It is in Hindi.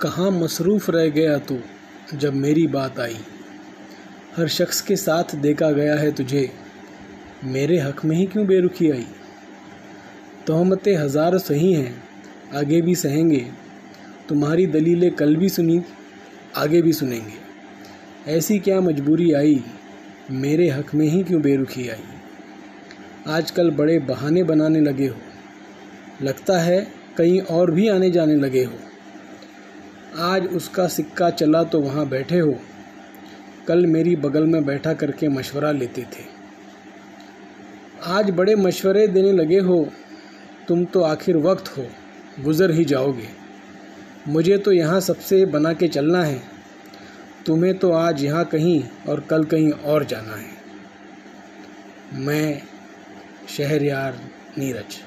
कहाँ मसरूफ़ रह गया तू जब मेरी बात आई? हर शख्स के साथ देखा गया है तुझे। मेरे हक में ही क्यों बेरुखी आई? तोहमतें हज़ार सही हैं, आगे भी सहेंगे। तुम्हारी दलीलें कल भी सुनी, आगे भी सुनेंगे। ऐसी क्या मजबूरी आई? मेरे हक में ही क्यों बेरुखी आई? आजकल बड़े बहाने बनाने लगे हो। लगता है कहीं और भी आने जाने लगे हो। आज उसका सिक्का चला तो वहाँ बैठे हो। कल मेरी बगल में बैठा करके मशवरा लेते थे। आज बड़े मशवरे देने लगे हो, तुम तो आखिर वक्त हो, गुज़र ही जाओगे। मुझे तो यहाँ सबसे बना के चलना है। तुम्हें तो आज यहाँ कहीं और कल कहीं और जाना है। मैं शहरयार नीरज।